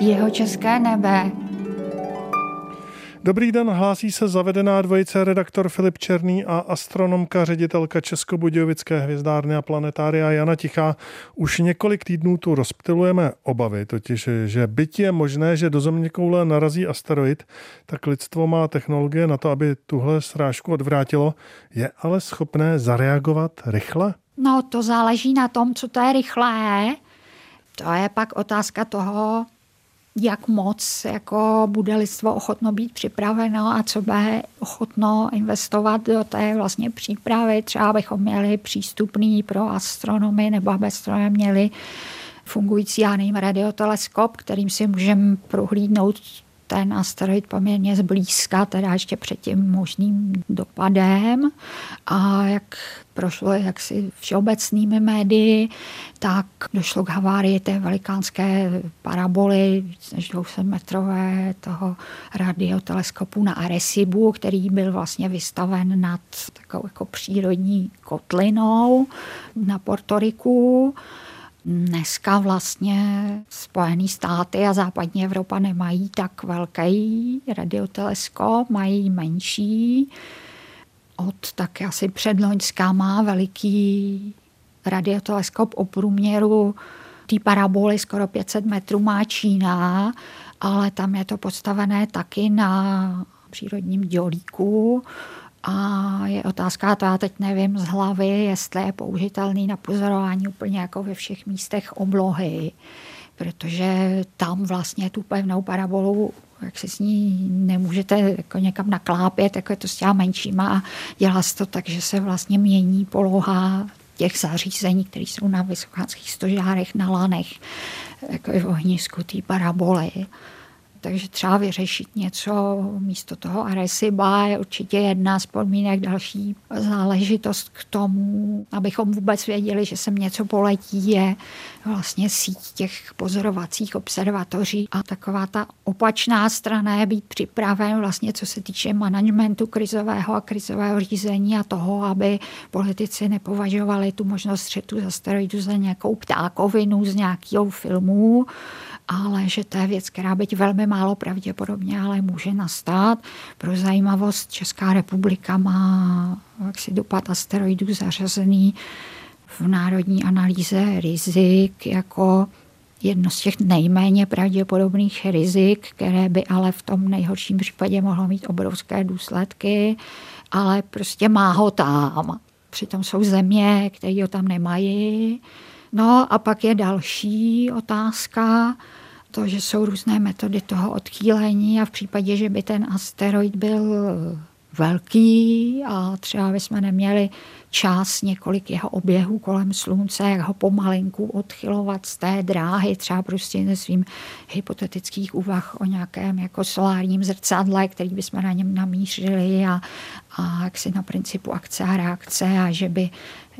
Jeho české nebe. Dobrý den, hlásí se zavedená dvojice redaktor Filip Černý a astronomka, ředitelka Českobudějovické hvězdárny a planetária Jana Tichá. Už několik týdnů tu rozptilujeme obavy, totiž, že byť je možné, že do země koule narazí asteroid, tak lidstvo má technologie na to, aby tuhle srážku odvrátilo. Je ale schopné zareagovat rychle? No, to záleží na tom, co to je rychlé. To je pak otázka toho, jak moc jako bude lidstvo ochotno být připraveno a co bude ochotno investovat do té vlastně přípravy. Třeba bychom měli přístupný pro astronomy nebo aby astronomy měli fungující, já nevím, radioteleskop, kterým si můžeme prohlídnout ten asteroid poměrně zblízka, teda ještě před tím možným dopadem. A jak prošlo jaksi všeobecnými médii, tak došlo k havárii té velikánské paraboly, víc než 200 metrové toho radioteleskopu na Arecibu, který byl vlastně vystaven nad takovou jako přírodní kotlinou na Portoriku. Dneska vlastně Spojené státy a západní Evropa nemají tak velký radioteleskop, mají menší. Od tak asi předloňská má veliký radioteleskop o průměru té paraboly skoro 500 metrů má Čína, ale tam je to postavené taky na přírodním dělíku a je otázka, to já teď nevím z hlavy, jestli je použitelný na pozorování úplně jako ve všech místech oblohy, protože tam vlastně tu pevnou parabolu jak si s ní nemůžete jako někam naklápět, jako je to s těma menšíma a dělá se to tak, že se vlastně mění poloha těch zařízení, které jsou na vysokánských stožárech, na lanech, jako je v ohnisku té paraboly takže třeba vyřešit něco místo toho Areciba je určitě jedna z podmínek. Další záležitost k tomu, abychom vůbec věděli, že sem něco poletí, je vlastně síť těch pozorovacích observatoří a taková ta opačná strana je být připraven vlastně, co se týče managementu krizového a krizového řízení a toho, aby politici nepovažovali tu možnost střetu z asteroidu za nějakou ptákovinu z nějakého filmu, ale že to je věc, která byť velmi málo pravděpodobně, ale může nastat. Pro zajímavost Česká republika má jaksi dopad asteroidů zařazený v národní analýze rizik jako jedno z těch nejméně pravděpodobných rizik, které by ale v tom nejhorším případě mohlo mít obrovské důsledky, ale prostě má ho tam. Přitom jsou země, které ho tam nemají. No a pak je další otázka, to, že jsou různé metody toho odchýlení a v případě, že by ten asteroid byl velký a třeba bychom neměli čas několik jeho oběhů kolem slunce, jak ho pomalinku odchylovat z té dráhy, třeba prostě ze svým hypotetických úvah o nějakém jako solárním zrcadle, který bychom na něm namířili a, a jak si na principu akce a reakce a že by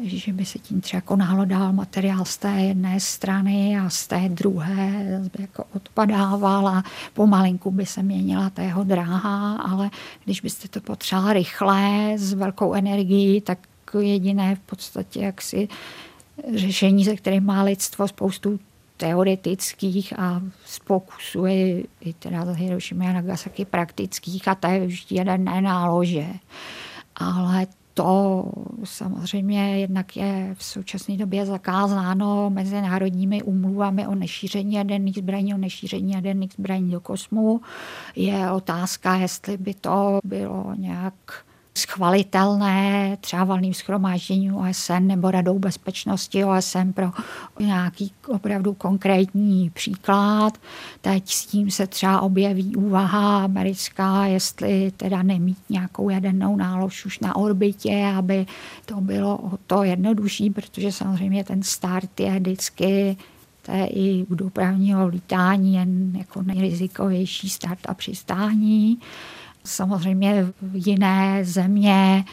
že by se tím třeba konálo dál materiál z té jedné strany a z té druhé by jako odpadával a pomalinku by se měnila ta jeho dráha, ale když byste to potřeba rychle, s velkou energií, tak jediné v podstatě jaksi řešení, ze kterým má lidstvo spoustu teoretických a z pokusů je i teda z Hiroshima a Nagasaki praktických a to je vždy jeden nálože. Ale to samozřejmě jednak je v současné době zakázáno mezinárodními umluvami o nešíření jaderných zbraní, o nešíření jaderných zbraní do kosmu. Je otázka, jestli by to bylo nějak schvalitelné třeba valným schromážděním OSN nebo Radou bezpečnosti OSN pro nějaký opravdu konkrétní příklad. Teď s tím se třeba objeví úvaha americká, jestli teda nemít nějakou jadernou nálož už na orbitě, aby to bylo o to jednodušší, protože samozřejmě ten start je vždycky to je i u dopravního lítání jen jako nejrizikovější start a přistání samozřejmě jiné země,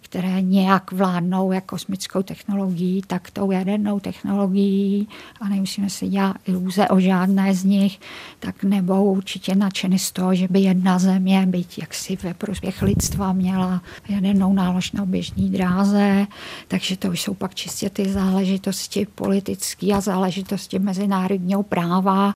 které nějak vládnou jak kosmickou technologií, tak tou jadernou technologií a nemusíme si dělat iluze o žádné z nich, tak nebo určitě nadšeny z toho, že by jedna země, byť jaksi ve prospěch lidstva, měla jadernou nálož na běžný dráze, takže to už jsou pak čistě ty záležitosti politické a záležitosti mezinárodního práva.